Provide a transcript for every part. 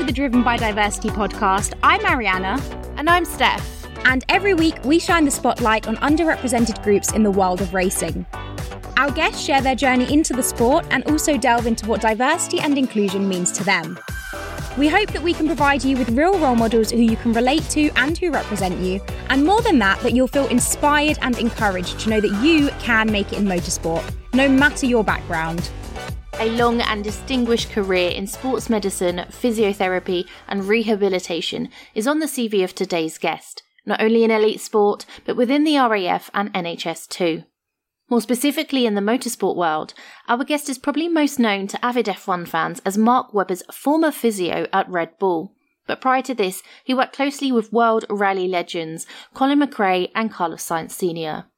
to the Driven by Diversity podcast. I'm Mariana. And I'm Steph. And every week we shine the spotlight on underrepresented groups in the world of racing. Our guests share their journey into the sport and also delve into what diversity and inclusion means to them. We hope that we can provide you with real role models who you can relate to and who represent you, and more than that, that you'll feel inspired and encouraged to know that you can make it in motorsport, no matter your background. A long and distinguished career in sports medicine, physiotherapy, and rehabilitation is on the CV of today's guest, not only in elite sport, but within the RAF and NHS too. More specifically in the motorsport world, our guest is probably most known to avid F1 fans as Mark Webber's former physio at Red Bull. But prior to this, he worked closely with world rally legends Colin McRae and Carlos Sainz Sr.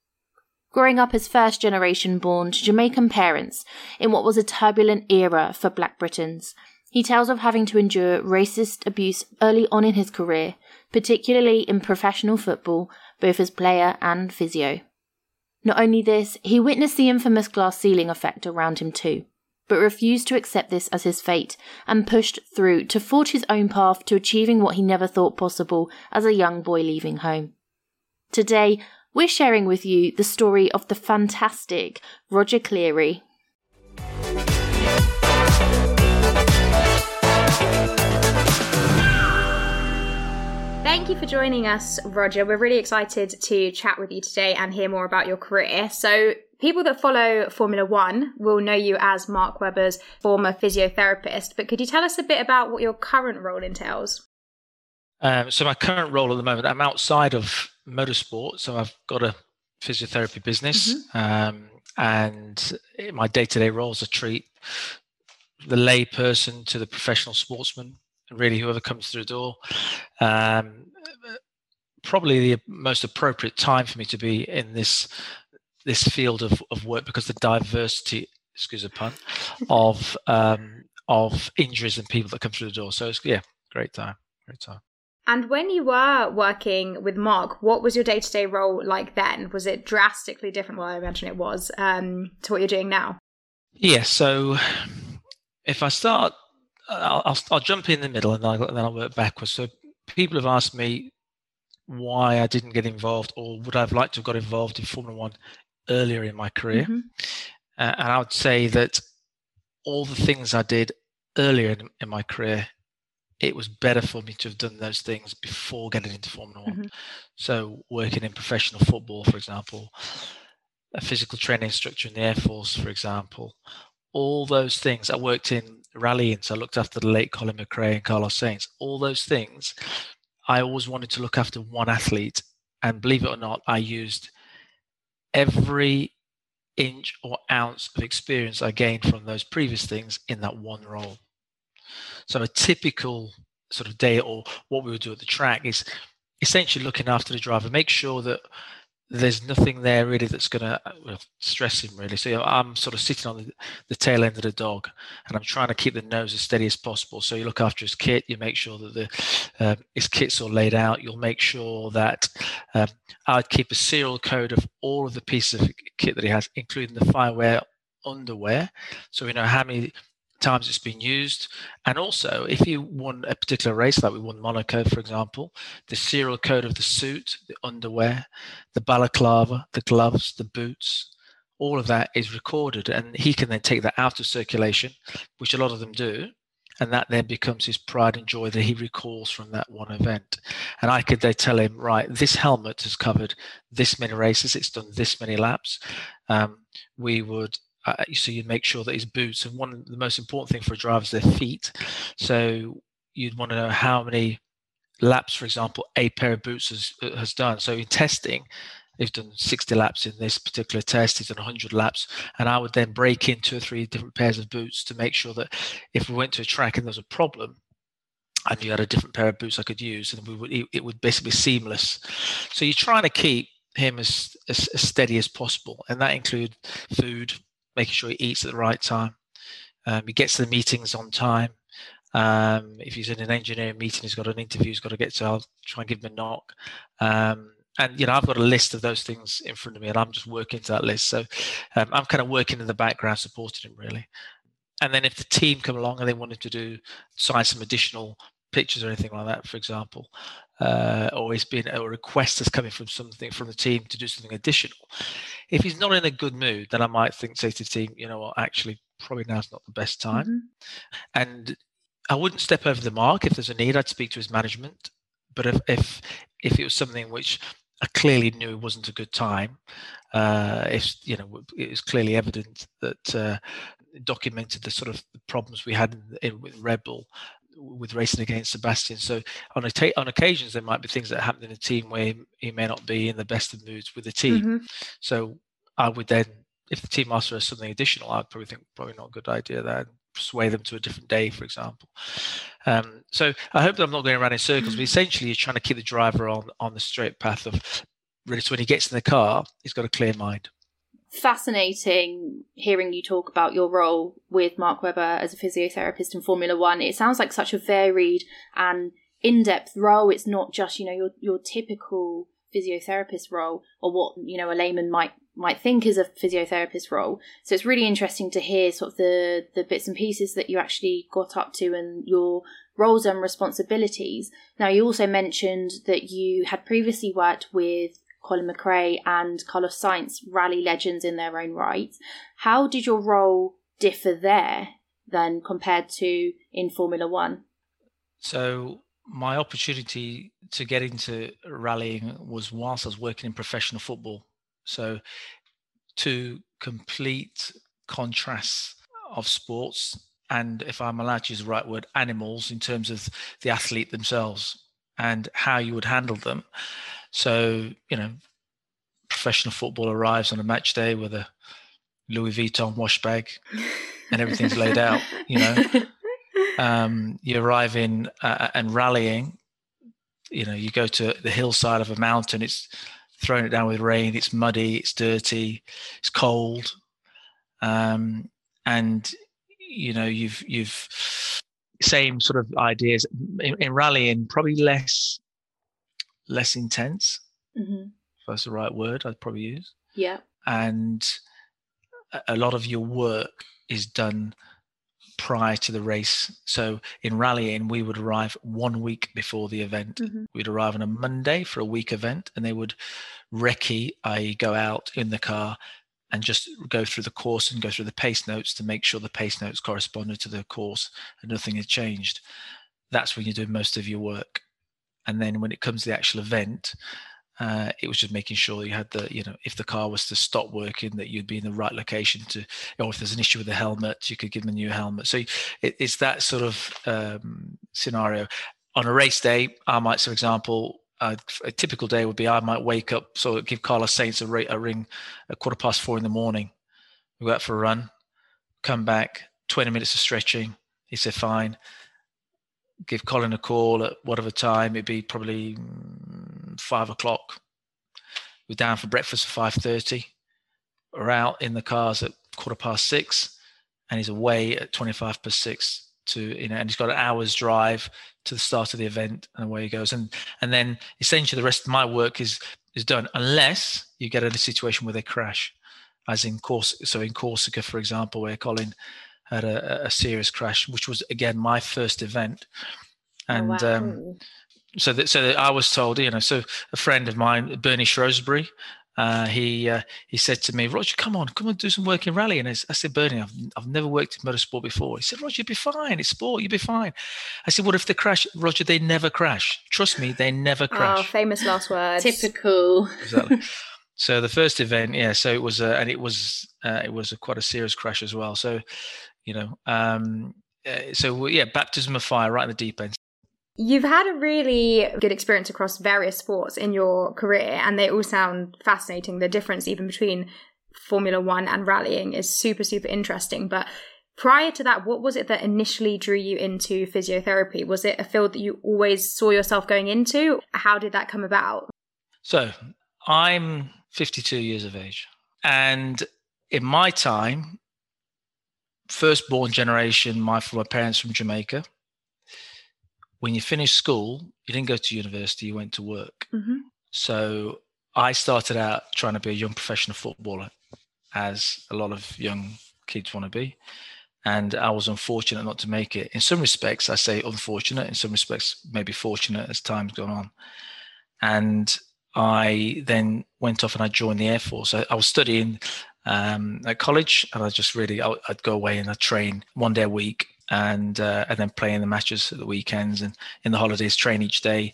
Growing up as first generation born to Jamaican parents in what was a turbulent era for black Britons, he tells of having to endure racist abuse early on in his career, particularly in professional football, both as player and physio. Not only this, he witnessed the infamous glass ceiling effect around him too, but refused to accept this as his fate and pushed through to forge his own path to achieving what he never thought possible as a young boy leaving home. Today, we're sharing with you the story of the fantastic Roger Cleary. Thank you for joining us, Roger. We're really excited to chat with you today and hear more about your career. So, people that follow Formula One will know you as Mark Webber's former physiotherapist, but could you tell us a bit about what your current role entails? Um, so, my current role at the moment, I'm outside of motorsport, so I've got a physiotherapy business, mm-hmm. um, and my day-to-day role is to treat the lay person to the professional sportsman really whoever comes through the door. Um, probably the most appropriate time for me to be in this this field of, of work because the diversity, excuse the pun, of um, of injuries and people that come through the door. So it's yeah, great time, great time. And when you were working with Mark, what was your day to day role like then? Was it drastically different? Well, I imagine it was um, to what you're doing now. Yes. Yeah, so if I start I'll, I'll, I'll jump in the middle and, I'll, then I'll work backwards. So people have asked me why I didn't get involved, or would I have liked to have got involved in Formula One earlier in my career? Mm-hmm. Uh, and I would say that all the things I did earlier in, in, my career, it was better for me to have done those things before getting into Formula One. Mm-hmm. So working in professional football, for example, a physical training instructor in the Air Force, for example, all those things. I worked in rallying, so I looked after the late Colin McRae and Carlos Sainz. All those things, I always wanted to look after one athlete, and believe it or not, I used every inch or ounce of experience I gained from those previous things in that one role. So a typical sort of day or what we would do at the track is essentially looking after the driver, make sure that there's nothing there really that's going to stress him really. So I'm sort of sitting on the, the, tail end of the dog, and I'm trying to keep the nose as steady as possible. So you look after his kit, you make sure that the um, his kit's all laid out. You'll make sure that um, I'd keep a serial code of all of the pieces of kit that he has, including the firewear underwear, so we know how many times it's been used. And also, if you won a particular race, like we won Monaco, for example, the serial code of the suit, the underwear, the balaclava, the gloves, the boots, all of that is recorded. And he can then take that out of circulation, which a lot of them do. And that then becomes his pride and joy that he recalls from that one event. And I could then tell him, right, this helmet has covered this many races, it's done this many laps. Um, we would uh, so you'd make sure that his boots and one of the most important thing for a driver is their feet so you'd want to know how many laps for example a pair of boots has, uh, has done so in testing they've done 60 laps in this particular test he's done 100 laps and i would then break in two or three different pairs of boots to make sure that if we went to a track and there was a problem I I had a different pair of boots I could use, and we would it would basically be seamless. So you're trying to keep him as, as, as steady as possible, and that include food, making sure he eats at the right time. Um, he gets to the meetings on time. Um, if he's in an engineering meeting, he's got an interview, he's got to get to. I'll try and give him a knock. Um, and you know, I've got a list of those things in front of me, and I'm just working to that list. So um, I'm kind of working in the background, supporting him really. and then if the team come along and they wanted to do sign some additional pictures or anything like that, for example, uh, or it's been a request that's coming from something from the team to do something additional. If he's not in a good mood, then I might think say to the team, you know what, actually, probably now's not the best time. Mm-hmm. And I wouldn't step over the mark if there's a need. I'd speak to his management. But if if if it was something which I clearly knew it wasn't a good time, uh, if you know it was clearly evident that uh, documented the sort of problems we had in, in, with Red Bull with racing against Sebastian. So on a on occasions there might be things that happen in a team where he, he may not be in the best of moods with the team. Mm-hmm. So I would then, if the team asks for something additional, I'd probably think probably not a good idea then sway them to a different day, for example. Um, so I hope that I'm not going around in circles, but mm. essentially you're trying to keep the driver on on the straight path of really. So when he gets in the car, he's got a clear mind fascinating hearing you talk about your role with Mark Webber as a physiotherapist in Formula One. It sounds like such a varied and in-depth role. It's not just you know your your typical physiotherapist role or what you know a layman might might think is a physiotherapist role. So it's really interesting to hear sort of the the bits and pieces that you actually got up to and your roles and responsibilities. Now you also mentioned that you had previously worked with Colin McRae and Carlos Sainz, rally legends in their own right. How did your role differ there than compared to in Formula One? So my opportunity to get into rallying was whilst I was working in professional football. So to complete contrasts of sports and if I'm allowed to use the right word, animals in terms of the athlete themselves and how you would handle them. So, you know, professional football arrives on a match day with a Louis Vuitton wash bag and everything's laid out, you know. Um, you arrive in uh, and rallying, you know, you go to the hillside of a mountain, it's throwing it down with rain, it's muddy, it's dirty, it's cold. Um, and you know, you've you've same sort of ideas in, in rallying, probably less less intense. Mm-hmm. If that's the right word, I'd probably use. Yeah. And a lot of your work is done prior to the race. So in rallying, we would arrive one week before the event. Mm-hmm. We'd arrive on a Monday for a week event, and they would recce, i.e., go out in the car and just go through the course and go through the pace notes to make sure the pace notes corresponded to the course and nothing had changed. That's when you do most of your work and then when it comes to the actual event uh, it was just making sure you had the you know if the car was to stop working that you'd be in the right location to or if there's an issue with the helmet you could give them a new helmet. So it, it's that sort of um, scenario. On a race day i might for example uh, a typical day would be i might wake up so give Carlos Sainz a, ra- a ring at quarter past four in the morning. We go out for a run come back 20 minutes of stretching. He said fine give Colin a call at whatever time. It'd be probably mm, five o'clock. We're down for breakfast at five thirty. We're out in the cars at quarter past six, and he's away at twenty-five past six. To you know, and he's got an hour's drive to the start of the event, and away he goes. And and then essentially the rest of my work is is done, unless you get in a situation where they crash, as in course. So in Corsica, for example, where Colin had a, a serious crash, which was again my first event, oh, and. Oh, wow. um, so that so that I was told, you know, so a friend of mine, Bernie Shrewsbury, uh, he uh, he said to me, Roger, come on, come and do some work in rally. And I, I, said, Bernie, I've, I've never worked in motorsport before. He said, Roger, you'll be fine. It's sport, you'll be fine. I said, what if they crash? Roger, they never crash. Trust me, they never oh, crash. Oh, famous last words. Typical. Exactly. so the first event, yeah. So it was, uh, and it was, uh, it was a, quite a serious crash as well. So you know um uh, so yeah baptism of fire right in the deep end You've had a really good experience across various sports in your career, and they all sound fascinating. The difference, even between Formula One and rallying, is super, super interesting. But prior to that, what was it that initially drew you into physiotherapy? Was it a field that you always saw yourself going into? How did that come about? So, I'm 52 years of age. And in my time, firstborn generation, my from my parents from Jamaica. When you finished school, you didn't go to university; you went to work. Mm-hmm. So I started out trying to be a young professional footballer, as a lot of young kids want to be. and I was unfortunate not to make it. In some respects, I say unfortunate. In some respects, maybe fortunate as time's gone on. And I then went off and I joined the Air Force. I, I was studying um, at college, and I just really I, would go away and I'd train one day a week, and uh, and then play in the matches at the weekends and in the holidays, train each day.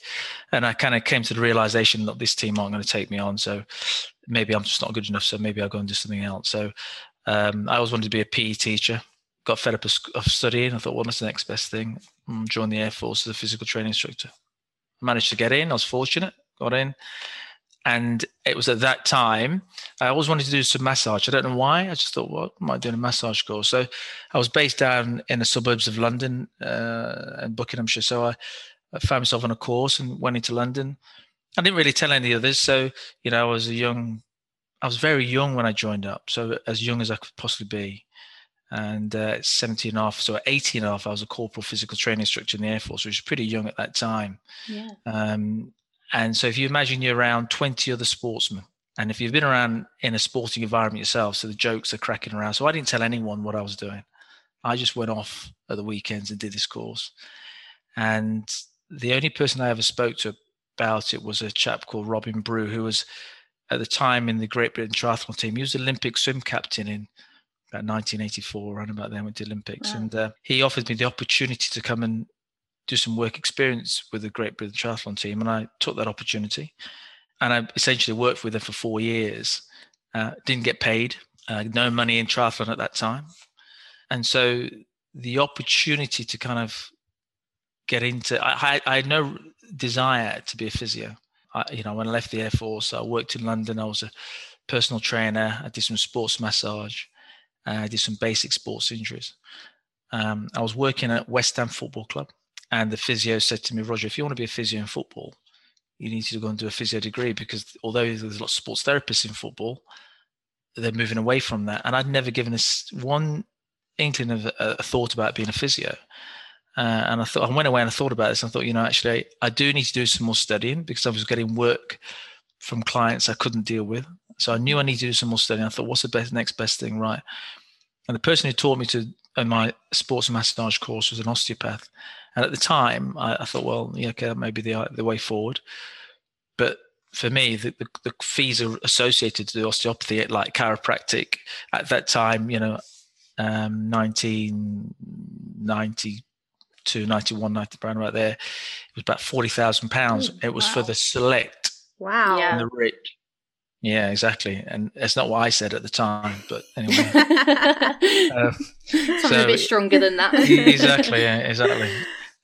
And I kind of came to the realization that this team aren't going to take me on, so maybe I'm just not good enough. So maybe I'll go and do something else. So um, I always wanted to be a PE teacher got fed up of, studying. I thought, well, what's the next best thing? Mm, join the Air Force as a physical training instructor. I managed to get in. I was fortunate, got in. And it was at that time, I always wanted to do some massage. I don't know why. I just thought, what am I doing a massage course? So I was based down in the suburbs of London uh, and Buckinghamshire. So I, I found myself on a course and went into London. I didn't really tell any others. So, you know, I was a young, I was very young when I joined up. So as young as I could possibly be and uh, 17 and a half, so at 18 and a half, I was a corporal physical training instructor in the Air Force, which was pretty young at that time. Yeah. Um, and so if you imagine you're around 20 other sportsmen, and if you've been around in a sporting environment yourself, so the jokes are cracking around. So I didn't tell anyone what I was doing. I just went off at the weekends and did this course. And the only person I ever spoke to about it was a chap called Robin Brew, who was at the time in the Great Britain triathlon team. He was Olympic swim captain in about 1984, around about then, went to Olympics, wow. and uh, he offered me the opportunity to come and do some work experience with the Great Britain Triathlon team, and I took that opportunity, and I essentially worked with them for four years. Uh, didn't get paid, uh, no money in triathlon at that time, and so the opportunity to kind of get into, I, I, had no desire to be a physio. I, you know, when I left the Air Force, I worked in London. I was a personal trainer. I did some sports massage. Uh, I did some basic sports injuries. Um, I was working at West Ham Football Club, and the physio said to me, Roger, if you want to be a physio in football, you need to go and do a physio degree because although there's a lot of sports therapists in football, they're moving away from that. And I'd never given this one inkling of a, a thought about being a physio. Uh, and I thought I went away and I thought about this. And I thought, you know, actually, I do need to do some more studying because I was getting work from clients I couldn't deal with. So I knew I needed to do some more studying. I thought, what's the best next best thing, right? And the person who taught me to in my sports massage course was an osteopath. And at the time, I, I thought, well, yeah, okay, maybe the the way forward. But for me, the, the, the, fees are associated to the osteopathy, like chiropractic. At that time, you know, um, 1992, 91, 90 pound right there, it was about forty thousand pounds. It was wow. for the select, wow, and the rich. Yeah, exactly. And it's not what I said at the time, but anyway. uh, Something so, a bit stronger than that. exactly. Yeah, exactly.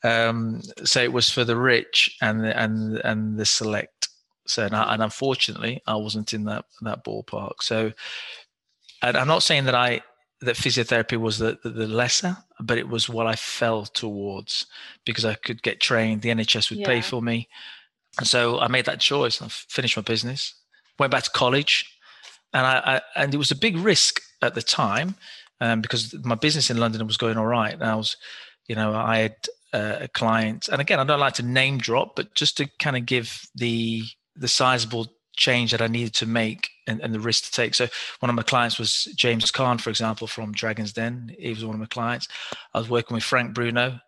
Um, so it was for the rich and the, and and the select. So and, I, and unfortunately, I wasn't in that that ballpark. So, and I'm not saying that I that physiotherapy was the, the, lesser, but it was what I fell towards because I could get trained. The NHS would yeah. pay for me, and so I made that choice. I finished my business went back to college, and I, I and it was a big risk at the time um, because my business in London was going all right. And I was, you know, I had uh, a client, and again, I don't like to name drop, but just to kind of give the the sizable change that I needed to make and, and, the risk to take. So one of my clients was James Caan, for example, from Dragon's Den. He was one of my clients. I was working with Frank Bruno.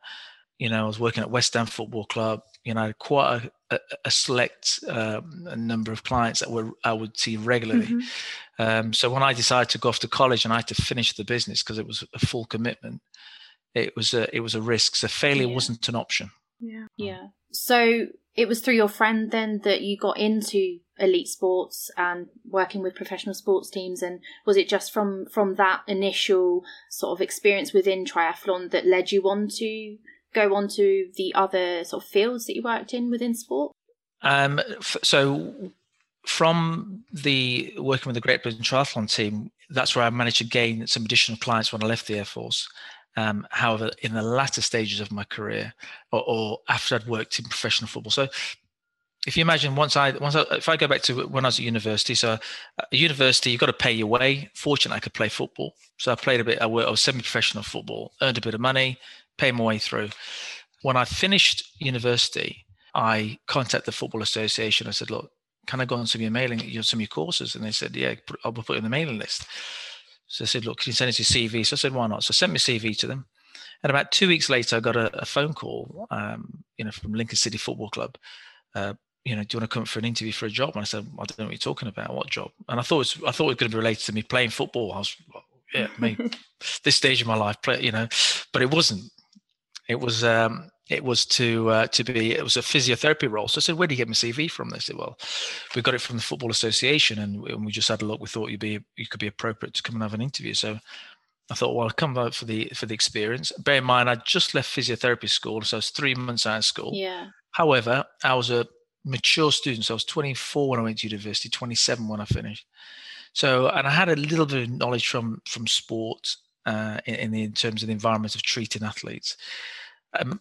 You know, I was working at West Ham Football Club you know quite a, a select um, a number of clients that were I would see regularly. Mm-hmm. Um, so when I decided to go off to college and I had to finish the business because it was a full commitment, it was a it was a risk. So failure yeah. wasn't an option. Yeah, yeah. So it was through your friend then that you got into elite sports and working with professional sports teams and was it just from from that initial sort of experience within triathlon that led you on to go on to the other sort of fields that you worked in within sport? Um, f- so from the working with the Great Britain Triathlon team, that's where I managed to gain some additional clients when I left the Air Force. Um, however, in the latter stages of my career, or, or, after I'd worked in professional football, so if you imagine once I once I, if I go back to when I was at university, so uh, at university you've got to pay your way. Fortunately, I could play football, so I played a bit. I, worked, I was semi-professional football, earned a bit of money, pay my way through. When I finished university, I contacted the Football Association. I said, look, can I go on some of your mailing, some of your courses? And they said, yeah, I'll put you on the mailing list. So I said, look, can you send us your CV? So I said, why not? So I sent my CV to them. And about two weeks later, I got a, a phone call, um, you know, from Lincoln City Football Club. Uh, you know, do you want to come for an interview for a job? And I said, I don't know what you're talking about. What job? And I thought it was, I thought it was going to be related to me playing football. I was, yeah, me, this stage of my life, play, you know, but it wasn't. It was, um, it was to uh, to be it was a physiotherapy role. So I said, "Where do you get my CV from?" They said, "Well, we got it from the Football Association, and we, and we just had a look. We thought you'd be you could be appropriate to come and have an interview." So I thought, well, I'll come out for the for the experience. Bear in mind, I just left physiotherapy school, so I was three months out of school. Yeah. However, I was a mature student, so I was 24 when I went to university, 27 when I finished. So, and I had a little bit of knowledge from from sport uh, in, in, the, in terms of the environment of treating athletes. Um,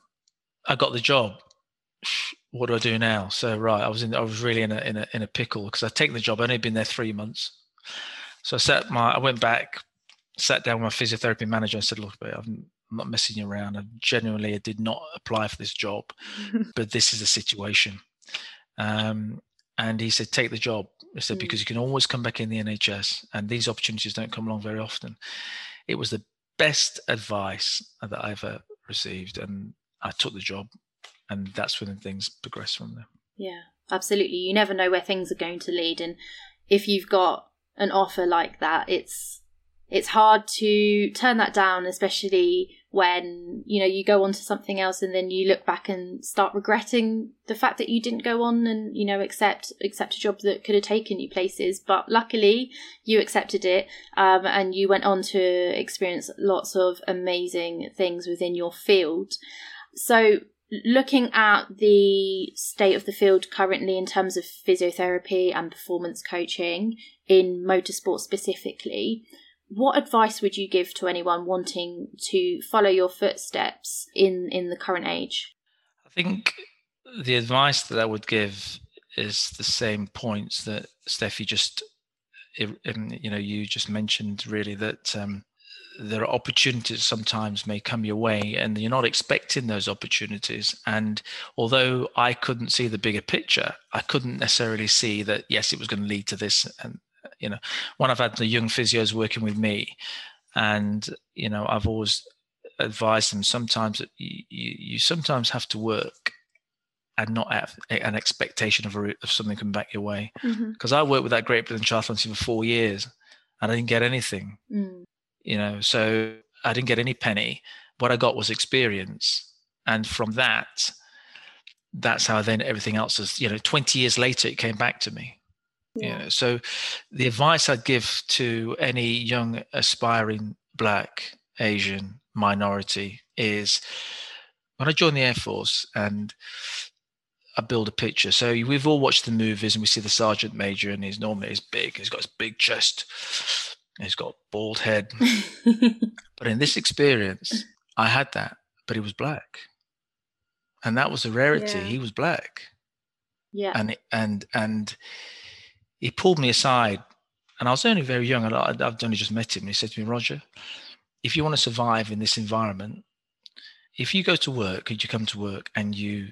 I got the job. What do I do now? So, right, I was in, I was really in a in a in a pickle because I'd taken the job. I'd only been there three months. So I set my, I went back, sat down with my physiotherapy manager and said, look, I'm not messing you around. I genuinely did not apply for this job, but this is the situation. Um, and he said, take the job. He said, mm. because you can always come back in the NHS and these opportunities don't come along very often. It was the best advice that I ever received. And I took the job and that's when things progressed from there. Yeah, absolutely. You never know where things are going to lead. And if you've got an offer like that, it's it's hard to turn that down, especially when you know you go on to something else and then you look back and start regretting the fact that you didn't go on and you know accept accept a job that could have taken you places. But luckily, you accepted it um, and you went on to experience lots of amazing things within your field. So looking at the state of the field currently in terms of physiotherapy and performance coaching in motorsport specifically what advice would you give to anyone wanting to follow your footsteps in in the current age? I think the advice that i would give is the same points that steffi just you know you just mentioned really that um, there are opportunities sometimes may come your way and you're not expecting those opportunities. And although i couldn't see the bigger picture i couldn't necessarily see that yes it was going to lead to this and you know, when I've had the young physios working with me, and you know, I've always advised them sometimes that you, you, you sometimes have to work and not have an expectation of, a, of something coming back your way. Because mm-hmm. I worked with that Great Britain Triathlon team for four years and I didn't get anything. Mm. You know, so I didn't get any penny. What I got was experience. And from that, that's how then everything else is, you know, 20 years later, it came back to me. Yeah. You know, so the advice I'd give to any young aspiring black, Asian minority is when I joined the Air Force and I build a picture. So we've all watched the movies and we see the sergeant major and he's normally he's big, he's got his big chest, he's got bald head. but in this experience, I had that, but he was black. And that was a rarity. Yeah. He was black. Yeah. And and and he pulled me aside, and I was only very young. I'd, I'd only just met him. And he said to me, Roger, if you want to survive in this environment, if you go to work and you come to work and you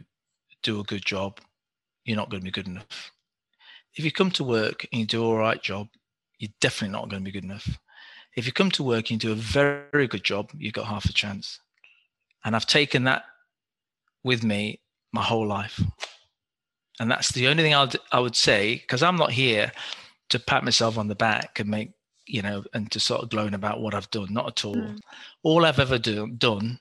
do a good job, you're not going to be good enough. If you come to work and you do all right job, you're definitely not going to be good enough. If you come to work and you do a very good job, you've got half a chance. And I've taken that with me my whole life. And that's the only thing I'd, I would say, because I'm not here to pat myself on the back and make, you know, and to sort of gloat about what I've done. Not at all. Mm. All I've ever do, done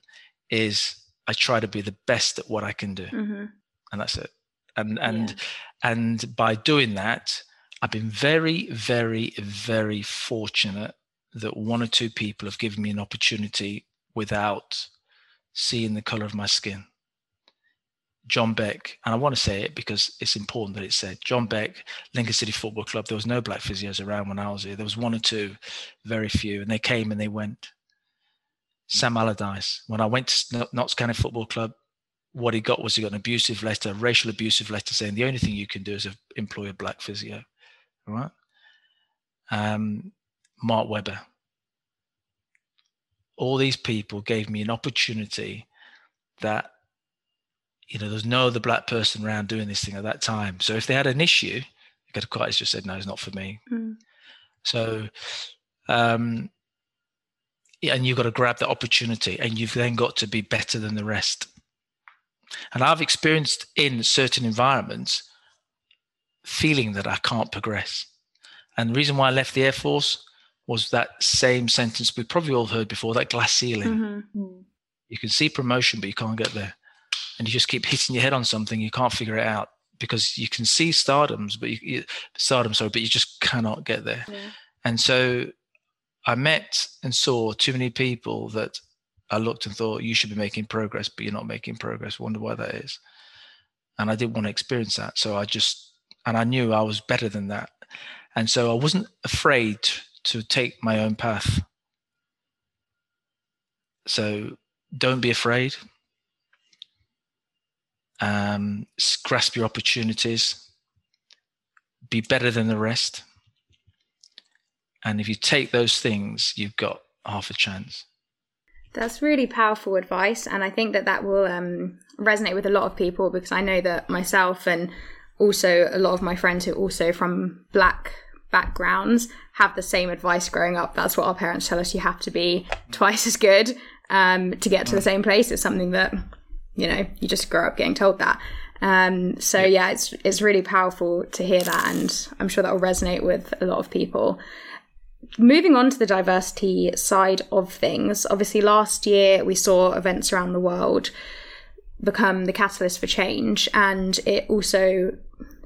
is I try to be the best at what I can do. Mm-hmm. And that's it. And, and, yeah. and by doing that, I've been very, very, very fortunate that one or two people have given me an opportunity without seeing the color of my skin. John Beck, and I want to say it because it's important that it's said. John Beck, Lincoln City Football Club. There was no black physios around when I was here. There was one or two, very few, and they came and they went. Sam Allardyce. When I went to Notts County Football Club, what he got was he got an abusive letter, racial abusive letter, saying the only thing you can do is employ a black physio. All right. Um, Mark Webber. All these people gave me an opportunity that you know, there's no other black person around doing this thing at that time. So if they had an issue, they could have quite just said, no, it's not for me. Mm. So, um, and you've got to grab that opportunity and you've then got to be better than the rest. And I've experienced in certain environments feeling that I can't progress. And the reason why I left the Air Force was that same sentence we probably all heard before that glass ceiling. Mm-hmm. You can see promotion, but you can't get there. And you just keep hitting your head on something, you can't figure it out because you can see stardoms, but you, you stardom, sorry, but you just cannot get there. Yeah. And so I met and saw too many people that I looked and thought you should be making progress, but you're not making progress. Wonder why that is. And I didn't want to experience that. So I just, and I knew I was better than that. And so I wasn't afraid to take my own path. So don't be afraid. Um, grasp your opportunities. Be better than the rest. And if you take those things, you've got half a chance. That's really powerful advice. And I think that that will um, resonate with a lot of people because I know that myself and also a lot of my friends who are also from black backgrounds have the same advice growing up. That's what our parents tell us you have to be twice as good um, to get to the same place. It's something that, you know, you just grow up getting told that. Um, so yeah, it's it's really powerful to hear that, and I'm sure that will resonate with a lot of people moving on to the diversity side of things, obviously last year we saw events around the world become the catalyst for change, and it also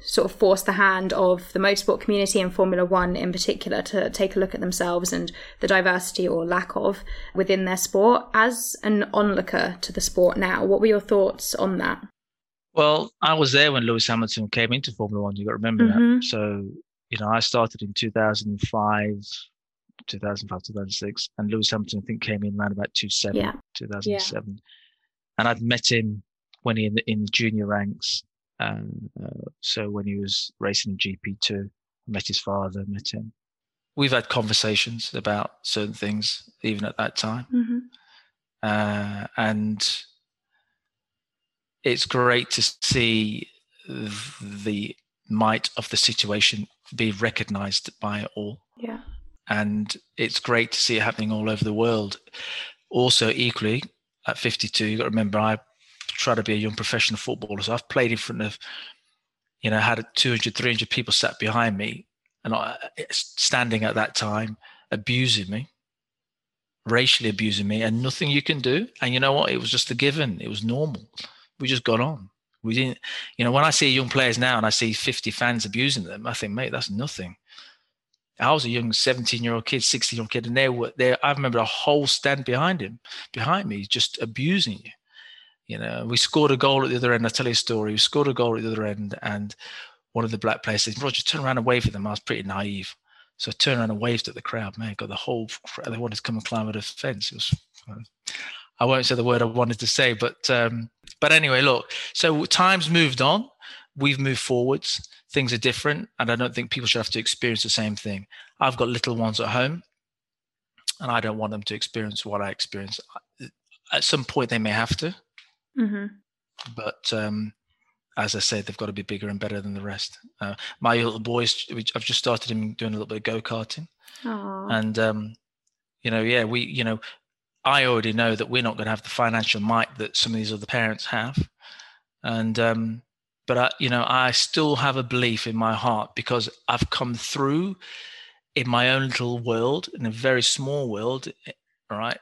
sort of forced the hand of the motorsport community and Formula One in particular to take a look at themselves and the diversity or lack of within their sport. As an onlooker to the sport now, what were your thoughts on that? Well, I was there when Lewis Hamilton came into Formula One. You got to remember mm-hmm. that. So you know, I started in 2005, 2005, 2006, and Lewis Hamilton, I think, came in around about 2007, yeah. 2007. Yeah. And I'd met him when he in the, in the junior ranks. Um, uh, so when he was racing in GP2, I met his father, met him. We've had conversations about certain things, even at that time. Mm-hmm. Uh, and it's great to see the might of the situation be recognized by all. Yeah. And it's great to see it happening all over the world. Also, equally, at 52, you've got to remember, I try to be a young professional footballer. So I've played in front of, you know, had 200, 300 people sat behind me and I, standing at that time, abusing me, racially abusing me, and nothing you can do. And you know what? It was just a given. It was normal. We just got on. We didn't, you know, when I see young players now and I see 50 fans abusing them, I think, mate, that's nothing. I was a young 17 year old kid, 16 year old kid, and they were there. I remember a whole stand behind him, behind me, just abusing you. You know, we scored a goal at the other end. I tell you a story. We scored a goal at the other end, and one of the black players said, Roger, turn around and wave at them. I was pretty naive. So I turned around and waved at the crowd. Man, got the whole crowd. They wanted to come and climb over the fence. It was, I won't say the word I wanted to say, but um, but anyway, look. So times moved on. We've moved forwards. Things are different, and I don't think people should have to experience the same thing. I've got little ones at home, and I don't want them to experience what I experienced. At some point, they may have to, mm-hmm. but um, as I said, they've got to be bigger and better than the rest. Uh, my little boys, I've just started him doing a little bit of go karting, and um, you know, yeah, we, you know, I already know that we're not going to have the financial might that some of these other parents have, and um, but I, you know, I still have a belief in my heart because I've come through in my own little world, in a very small world, eh, all right,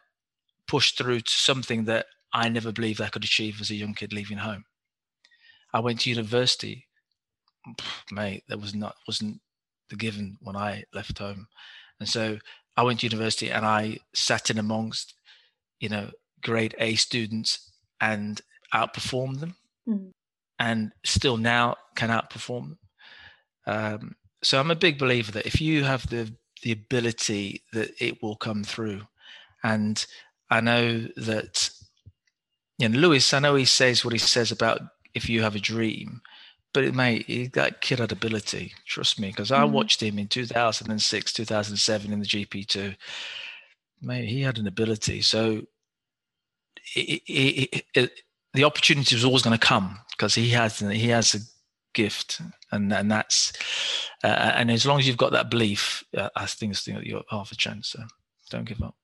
pushed through to something that I never believed I could achieve as a young kid leaving home. I went to university, mate. That was not wasn't the given when I left home, and so I went to university and I sat in amongst you know, grade A students and outperform them, mm. and still now can outperform them. Um, so I'm a big believer that if you have the the ability, that it will come through. And I know that, know, Lewis. I know he says what he says about if you have a dream, but it mate, that kid had ability. Trust me, because mm. I watched him in 2006, 2007 in the GP2 mate, he had an ability. So it, it, it, the opportunity was always going to come because he has he has a gift, and and that's uh, and as long as you've got that belief, uh, I think it's you're half a chance. So don't give up.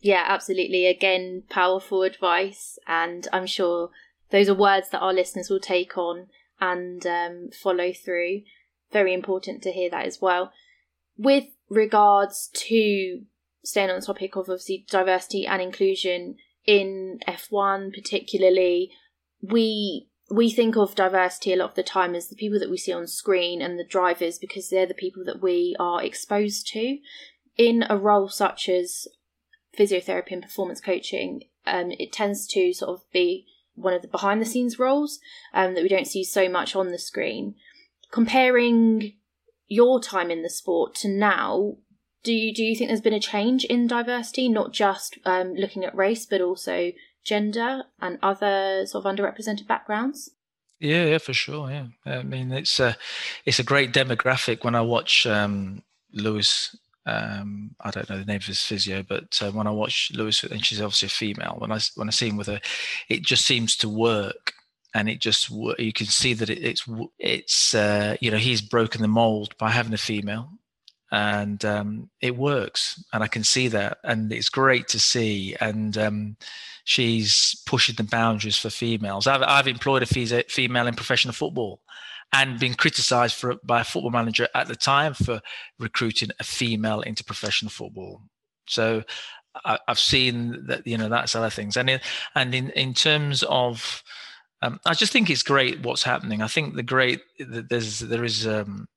Yeah, absolutely. Again, powerful advice, and I'm sure those are words that our listeners will take on and um, follow through. Very important to hear that as well. With regards to staying on the topic of obviously diversity and inclusion in F1 particularly, we we think of diversity a lot of the time as the people that we see on screen and the drivers because they're the people that we are exposed to. In a role such as physiotherapy and performance coaching, um, it tends to sort of be one of the behind the scenes roles um, that we don't see so much on the screen. Comparing your time in the sport to now, do you, do you think there's been a change in diversity, not just um, looking at race, but also gender and other sort of underrepresented backgrounds? Yeah, yeah, for sure. Yeah, I mean it's a it's a great demographic. When I watch um, Lewis, um, I don't know the name of his physio, but uh, when I watch Lewis, and she's obviously a female. When I when I see him with her, it just seems to work, and it just you can see that it, it's it's uh, you know he's broken the mold by having a female, and um, it works, and I can see that, and it's great to see, and um, she's pushing the boundaries for females. I've, I've employed a female in professional football and been criticised for by a football manager at the time for recruiting a female into professional football. So I, have seen that you know that side of things, and in, and in in terms of, um, I just think it's great what's happening. I think the great there's there is um,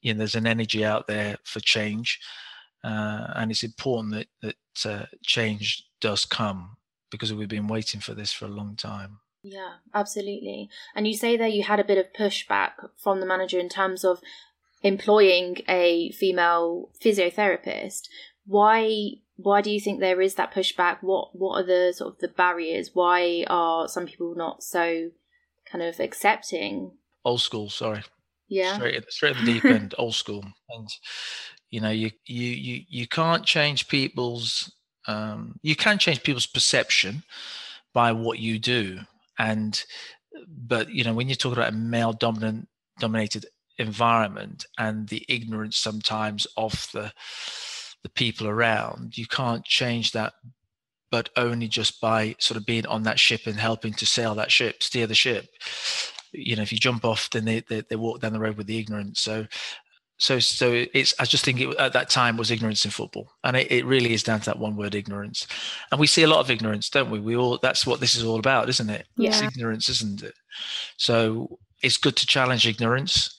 you know there's an energy out there for change, uh, and it's important that that uh, change does come because we've been waiting for this for a long time. Yeah, absolutely. And you say that you had a bit of pushback from the manager in terms of employing a female physiotherapist. Why why do you think there is that pushback? What what are the sort of the barriers? Why are some people not so kind of accepting? Old school, sorry. Yeah. Straight straight in the deep end, old school. And you know, you you you you can't change people's um, you can change people's perception by what you do and but you know when you're talking about a male dominant dominated environment and the ignorance sometimes of the the people around you can't change that but only just by sort of being on that ship and helping to sail that ship steer the ship. You know if you jump off then they, they, they walk down the road with the ignorance. So so so it's i just think it, at that time was ignorance in football. And it, it really is down to that one word ignorance. And we see a lot of ignorance don't we? We all that's what this is all about isn't it? Yeah. it's ignorance isn't it? So it's good to challenge ignorance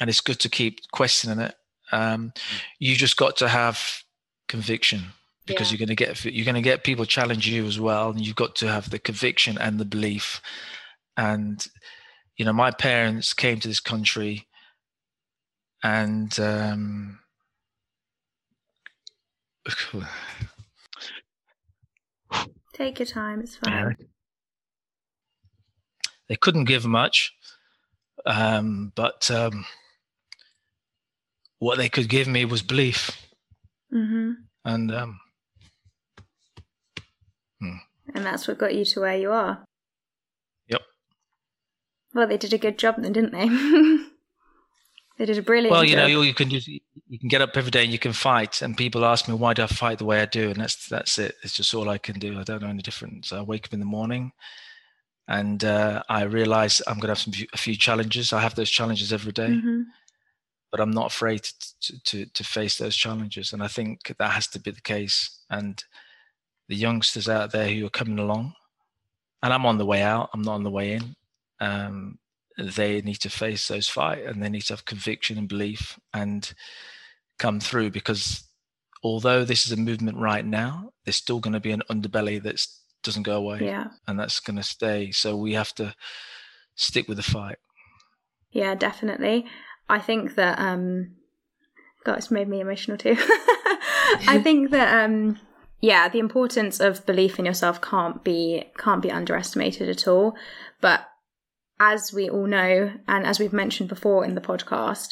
and it's good to keep questioning it. Um, you just got to have conviction because yeah. you're going to get you're going to get people challenge you as well. And you've got to have the conviction and the belief. And you know my parents came to this country and um, take your time. It's fine. they couldn't give much, um, but um, what they could give me was belief, mm-hmm. and um, hmm. and that's what got you to where you are. Yep. Well, they did a good job then, didn't they? They did a brilliant. Well, you job. know, you, you can you can get up every day and you can fight. And people ask me why do I fight the way I do, and that's that's it. It's just all I can do. I don't know any different. So I wake up in the morning, and uh, I realize I'm going to have some a few challenges. I have those challenges every day, mm-hmm. but I'm not afraid to, to to face those challenges. And I think that has to be the case. And the youngsters out there who are coming along, and I'm on the way out. I'm not on the way in. Um, they need to face those fight and they need to have conviction and belief and come through because although this is a movement right now there's still going to be an underbelly that doesn't go away yeah. and that's going to stay. So we have to stick with the fight. Yeah definitely. I think that um god it's made me emotional too. I think that um yeah the importance of belief in yourself can't be can't be underestimated at all but as we all know, and as we've mentioned before in the podcast,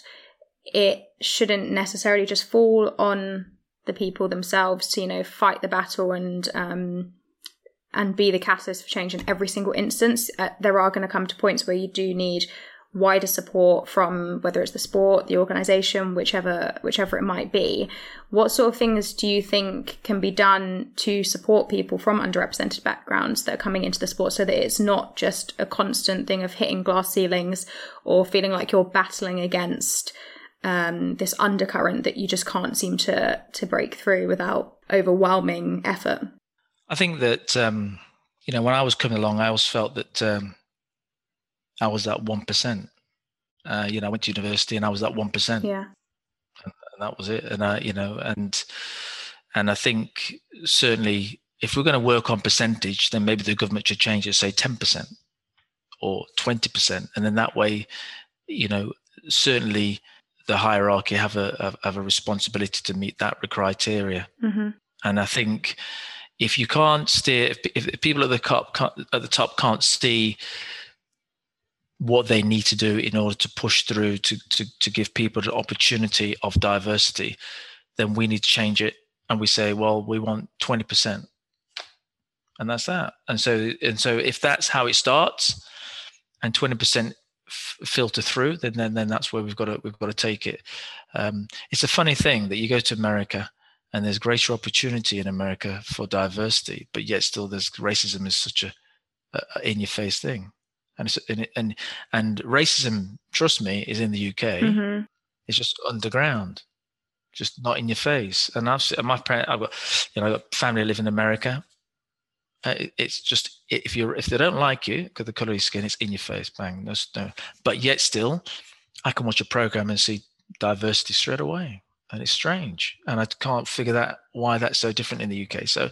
it shouldn't necessarily just fall on the people themselves to, you know, fight the battle and um, and be the catalyst for change in every single instance. Uh, there are going to come to points where you do need wider support from whether it's the sport, the organization, whichever whichever it might be. What sort of things do you think can be done to support people from underrepresented backgrounds that are coming into the sport so that it's not just a constant thing of hitting glass ceilings or feeling like you're battling against um, this undercurrent that you just can't seem to to break through without overwhelming effort? I think that um, you know when I was coming along, I always felt that um, I was that one percent. Uh, you know, I went to university and I was that one percent. Yeah. And, that was it. And I, you know, and and I think certainly if we're going to work on percentage, then maybe the government should change it, say ten percent or twenty percent, and then that way, you know, certainly the hierarchy have a have a responsibility to meet that criteria. Mm-hmm. And I think if you can't steer, if, if people at the top at the top can't see what they need to do in order to push through to, to, to give people the opportunity of diversity, then we need to change it. And we say, well, we want 20%. And that's that. And so, and so if that's how it starts and 20% f- filter through, then, then, then that's where we've got to, we've got to take it. Um, it's a funny thing that you go to America and there's greater opportunity in America for diversity, but yet still there's racism is such a, a in your face thing and and and, and racism, trust me, is in the UK. Mm-hmm. It's just underground, just not in your face. And I've my parents, I've got you know, I've got family live in America. Uh, it's just if you're if they don't like you because the color of your skin, it's in your face, bang. No, no. But yet still, I can watch a program and see diversity straight away, and it's strange, and I can't figure that why that's so different in the UK. So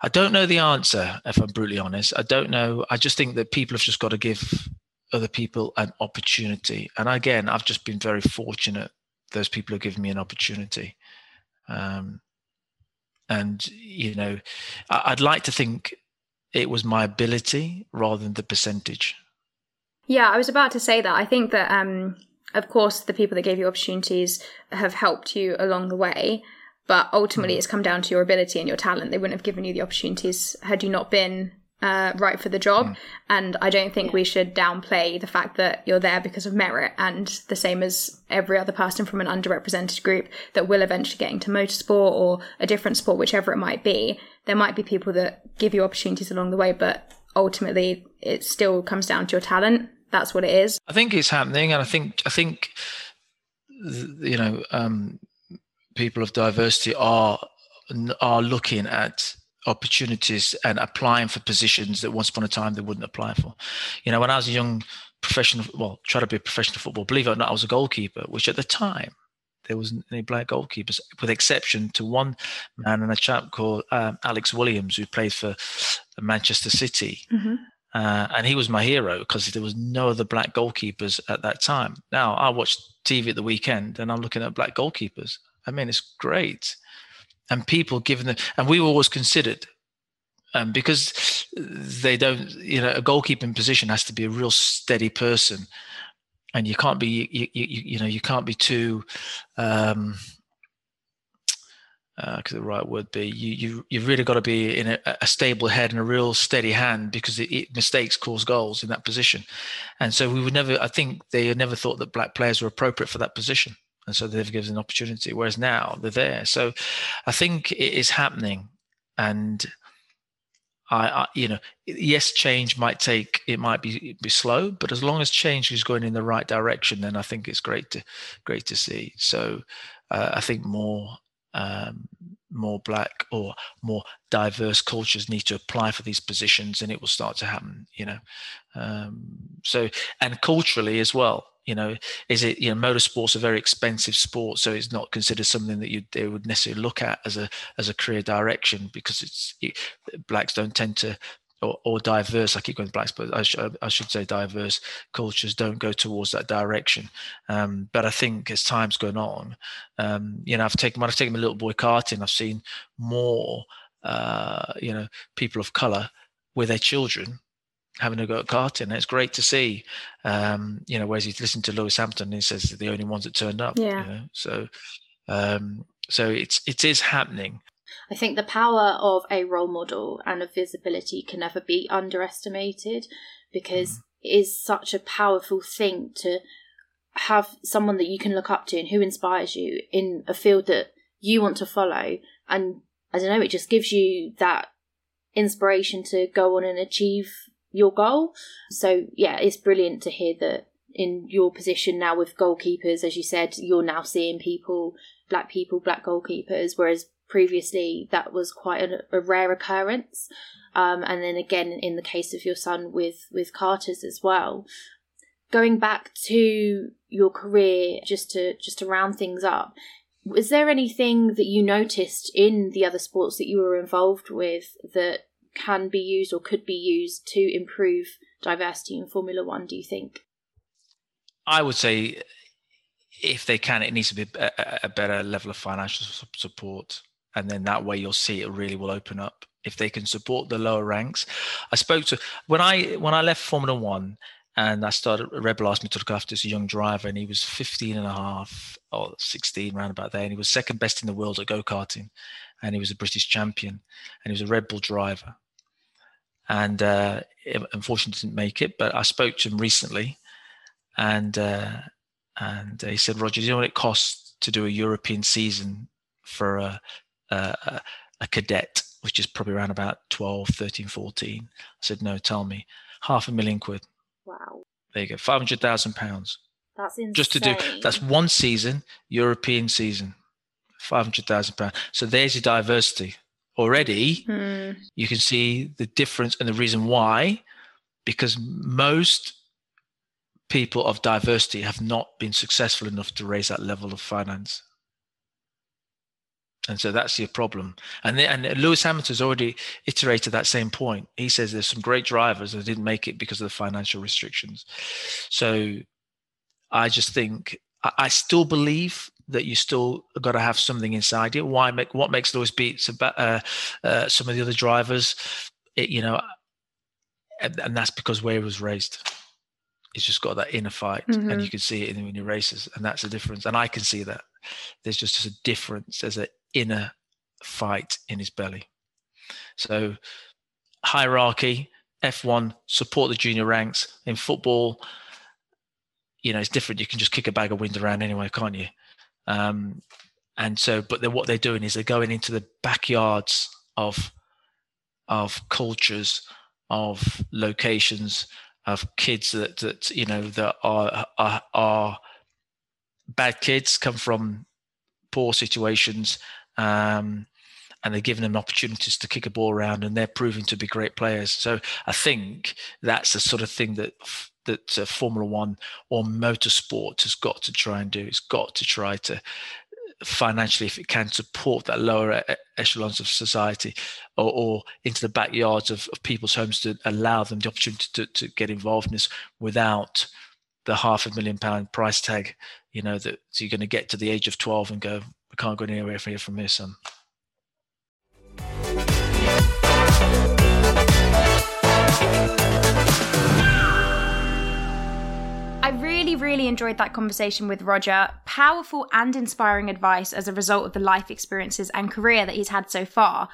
I don't know the answer, if I'm brutally honest. I don't know. I just think that people have just got to give other people an opportunity. And again, I've just been very fortunate. Those people have given me an opportunity. Um, and, you know, I'd like to think it was my ability rather than the percentage. Yeah, I was about to say that. I think that, um, of course, the people that gave you opportunities have helped you along the way. But ultimately, mm. it's come down to your ability and your talent. They wouldn't have given you the opportunities had you not been uh, right for the job. Mm. And I don't think yeah. we should downplay the fact that you're there because of merit and the same as every other person from an underrepresented group that will eventually get into motorsport or a different sport, whichever it might be. There might be people that give you opportunities along the way, but ultimately it still comes down to your talent. That's what it is. I think it's happening. And I think, I think, you know, um, people of diversity are are looking at opportunities and applying for positions that once upon a time they wouldn't apply for. You know, when I was a young professional, well, try to be a professional football, believe it or not, I was a goalkeeper, which at the time there wasn't any black goalkeepers, with exception to one man and a chap called um, Alex Williams, who played for Manchester City. Mm-hmm. Uh, and he was my hero because there was no other black goalkeepers at that time. Now I watch TV at the weekend and I'm looking at black goalkeepers I mean, it's great. And people given the, and we were always considered um, because they don't, you know, a goalkeeping position has to be a real steady person. And you can't be, you, you, you know, you can't be too, um, uh, the right word be you you you've really got to be in a, a stable head and a real steady hand because it, it, mistakes cause goals in that position, and so we would never. I think they never thought that black players were appropriate for that position and so they've given an opportunity. Whereas now they're there, so I think it is happening, and I, I, you know, yes, change might take it might be be slow, but as long as change is going in the right direction, then I think it's great to great to see. So uh, I think more um, more black or more diverse cultures need to apply for these positions, and it will start to happen. You know, um, so and culturally as well you know is it you know motorsport's a very expensive sport so it's not considered something that you they would necessarily look at as a as a career direction because it's it, blacks don't tend to or, or, diverse i keep going blacks but I, sh- I should say diverse cultures don't go towards that direction. Um, but i think as time's gone on um, you know i've taken when i've taken my little boy karting i've seen more uh, you know people of color with their children having a go at karting. It's great to see. Um, you know, whereas he's listened to Lewis Hamilton, he says they're the only ones that turned up. Yeah. You know? So, um, so it's it is happening. I think the power of a role model and of visibility can never be underestimated because mm. is such a powerful thing to have someone that you can look up to and who inspires you in a field that you want to follow. And I don't know, it just gives you that inspiration to go on and achieve your goal. So, yeah, it's brilliant to hear that in your position now with goalkeepers, as you said, you're now seeing people, black people, black goalkeepers, whereas previously that was quite a, a rare occurrence. Um, and then again, in the case of your son with, with Carter's as well. Going back to your career, just to just to round things up, was there anything that you noticed in the other sports that you were involved with that can be used or could be used to improve diversity in Formula One? Do you think? I would say if they can, it needs to be a, a, better level of financial support. And then that way you'll see it really will open up. If they can support the lower ranks. I spoke to when I when I left Formula One and I started Red Bull asked me to look after this young driver and he was 15 and a half or 16 round about there and he was second best in the world at go-karting and he was a British champion and he was a Red Bull driver and uh, unfortunately didn't make it but I spoke to him recently and uh, and he said, Roger, do you know what it costs to do a European season for a, a, a cadet, which is probably around about 12, 13, 14? I said, no, tell me. Half a million quid. Wow. There you go. 500,000 pounds. That's insane. Just to do, that's one season, European season. 500,000 pounds. So there's your diversity. Already, hmm. you can see the difference and the reason why, because most people of diversity have not been successful enough to raise that level of finance. And so that's your problem. And and Lewis Hamilton's already iterated that same point. He says there's some great drivers that didn't make it because of the financial restrictions. So I just think I, I still believe that you still got to have something inside you. Why make what makes Lewis beat uh, uh, some of the other drivers? It, you know, and, and that's because where he was raised he's just got that inner fight mm-hmm. and you can see it in, in your races and that's the difference and i can see that there's just a difference there's an inner fight in his belly so hierarchy f1 support the junior ranks in football you know it's different you can just kick a bag of wind around anyway can't you um, and so but then what they're doing is they're going into the backyards of of cultures of locations of kids that that you know that are are, are bad kids come from poor situations um, and they're giving them opportunities to kick a ball around and they're proving to be great players. So i think that's the sort of thing that that uh, formula 1 or motorsport has got to try and do it's got to try to financially if it can support that lower echelons of society or, or into the backyards of, of, people's homes to allow them the opportunity to, to get involved in this without the half a million pound price tag you know that so you're going to get to the age of 12 and go we can't go anywhere from here from here son I really, really enjoyed that conversation with Roger. Powerful and inspiring advice as a result of the life experiences and career that he's had so far.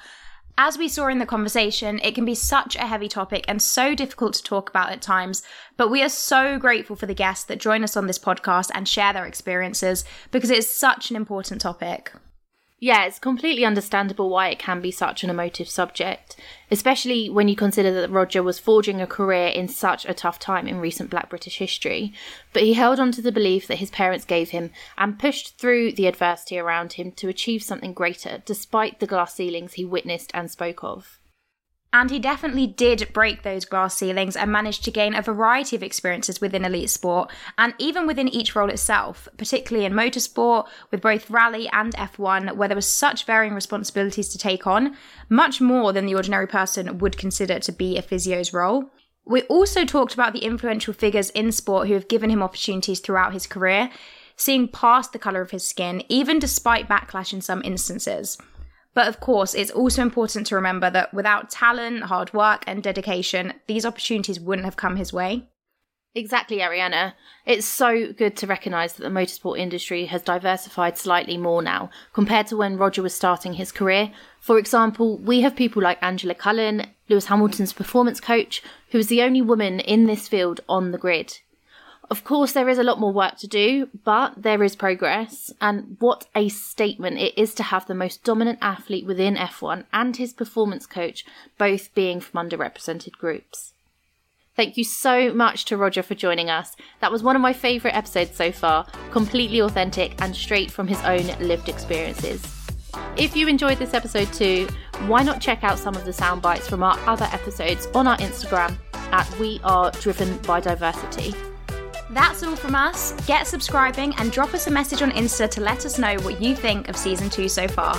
As we saw in the conversation, it can be such a heavy topic and so difficult to talk about at times, but we are so grateful for the guests that join us on this podcast and share their experiences because it is such an important topic. Yeah, it's completely understandable why it can be such an emotive subject, especially when you consider that Roger was forging a career in such a tough time in recent black British history. But he held on to the belief that his parents gave him and pushed through the adversity around him to achieve something greater, despite the glass ceilings he witnessed and spoke of. And he definitely did break those glass ceilings and managed to gain a variety of experiences within elite sport and even within each role itself, particularly in motorsport, with both rally and F1, where there were such varying responsibilities to take on, much more than the ordinary person would consider to be a physio's role. We also talked about the influential figures in sport who have given him opportunities throughout his career, seeing past the colour of his skin, even despite backlash in some instances. But of course, it's also important to remember that without talent, hard work, and dedication, these opportunities wouldn't have come his way. Exactly, Ariana. It's so good to recognise that the motorsport industry has diversified slightly more now compared to when Roger was starting his career. For example, we have people like Angela Cullen, Lewis Hamilton's performance coach, who is the only woman in this field on the grid. Of course, there is a lot more work to do, but there is progress, and what a statement it is to have the most dominant athlete within F1 and his performance coach both being from underrepresented groups. Thank you so much to Roger for joining us. That was one of my favourite episodes so far, completely authentic and straight from his own lived experiences. If you enjoyed this episode too, why not check out some of the sound bites from our other episodes on our Instagram at We Are Driven by Diversity. That's all from us. Get subscribing and drop us a message on Insta to let us know what you think of season two so far.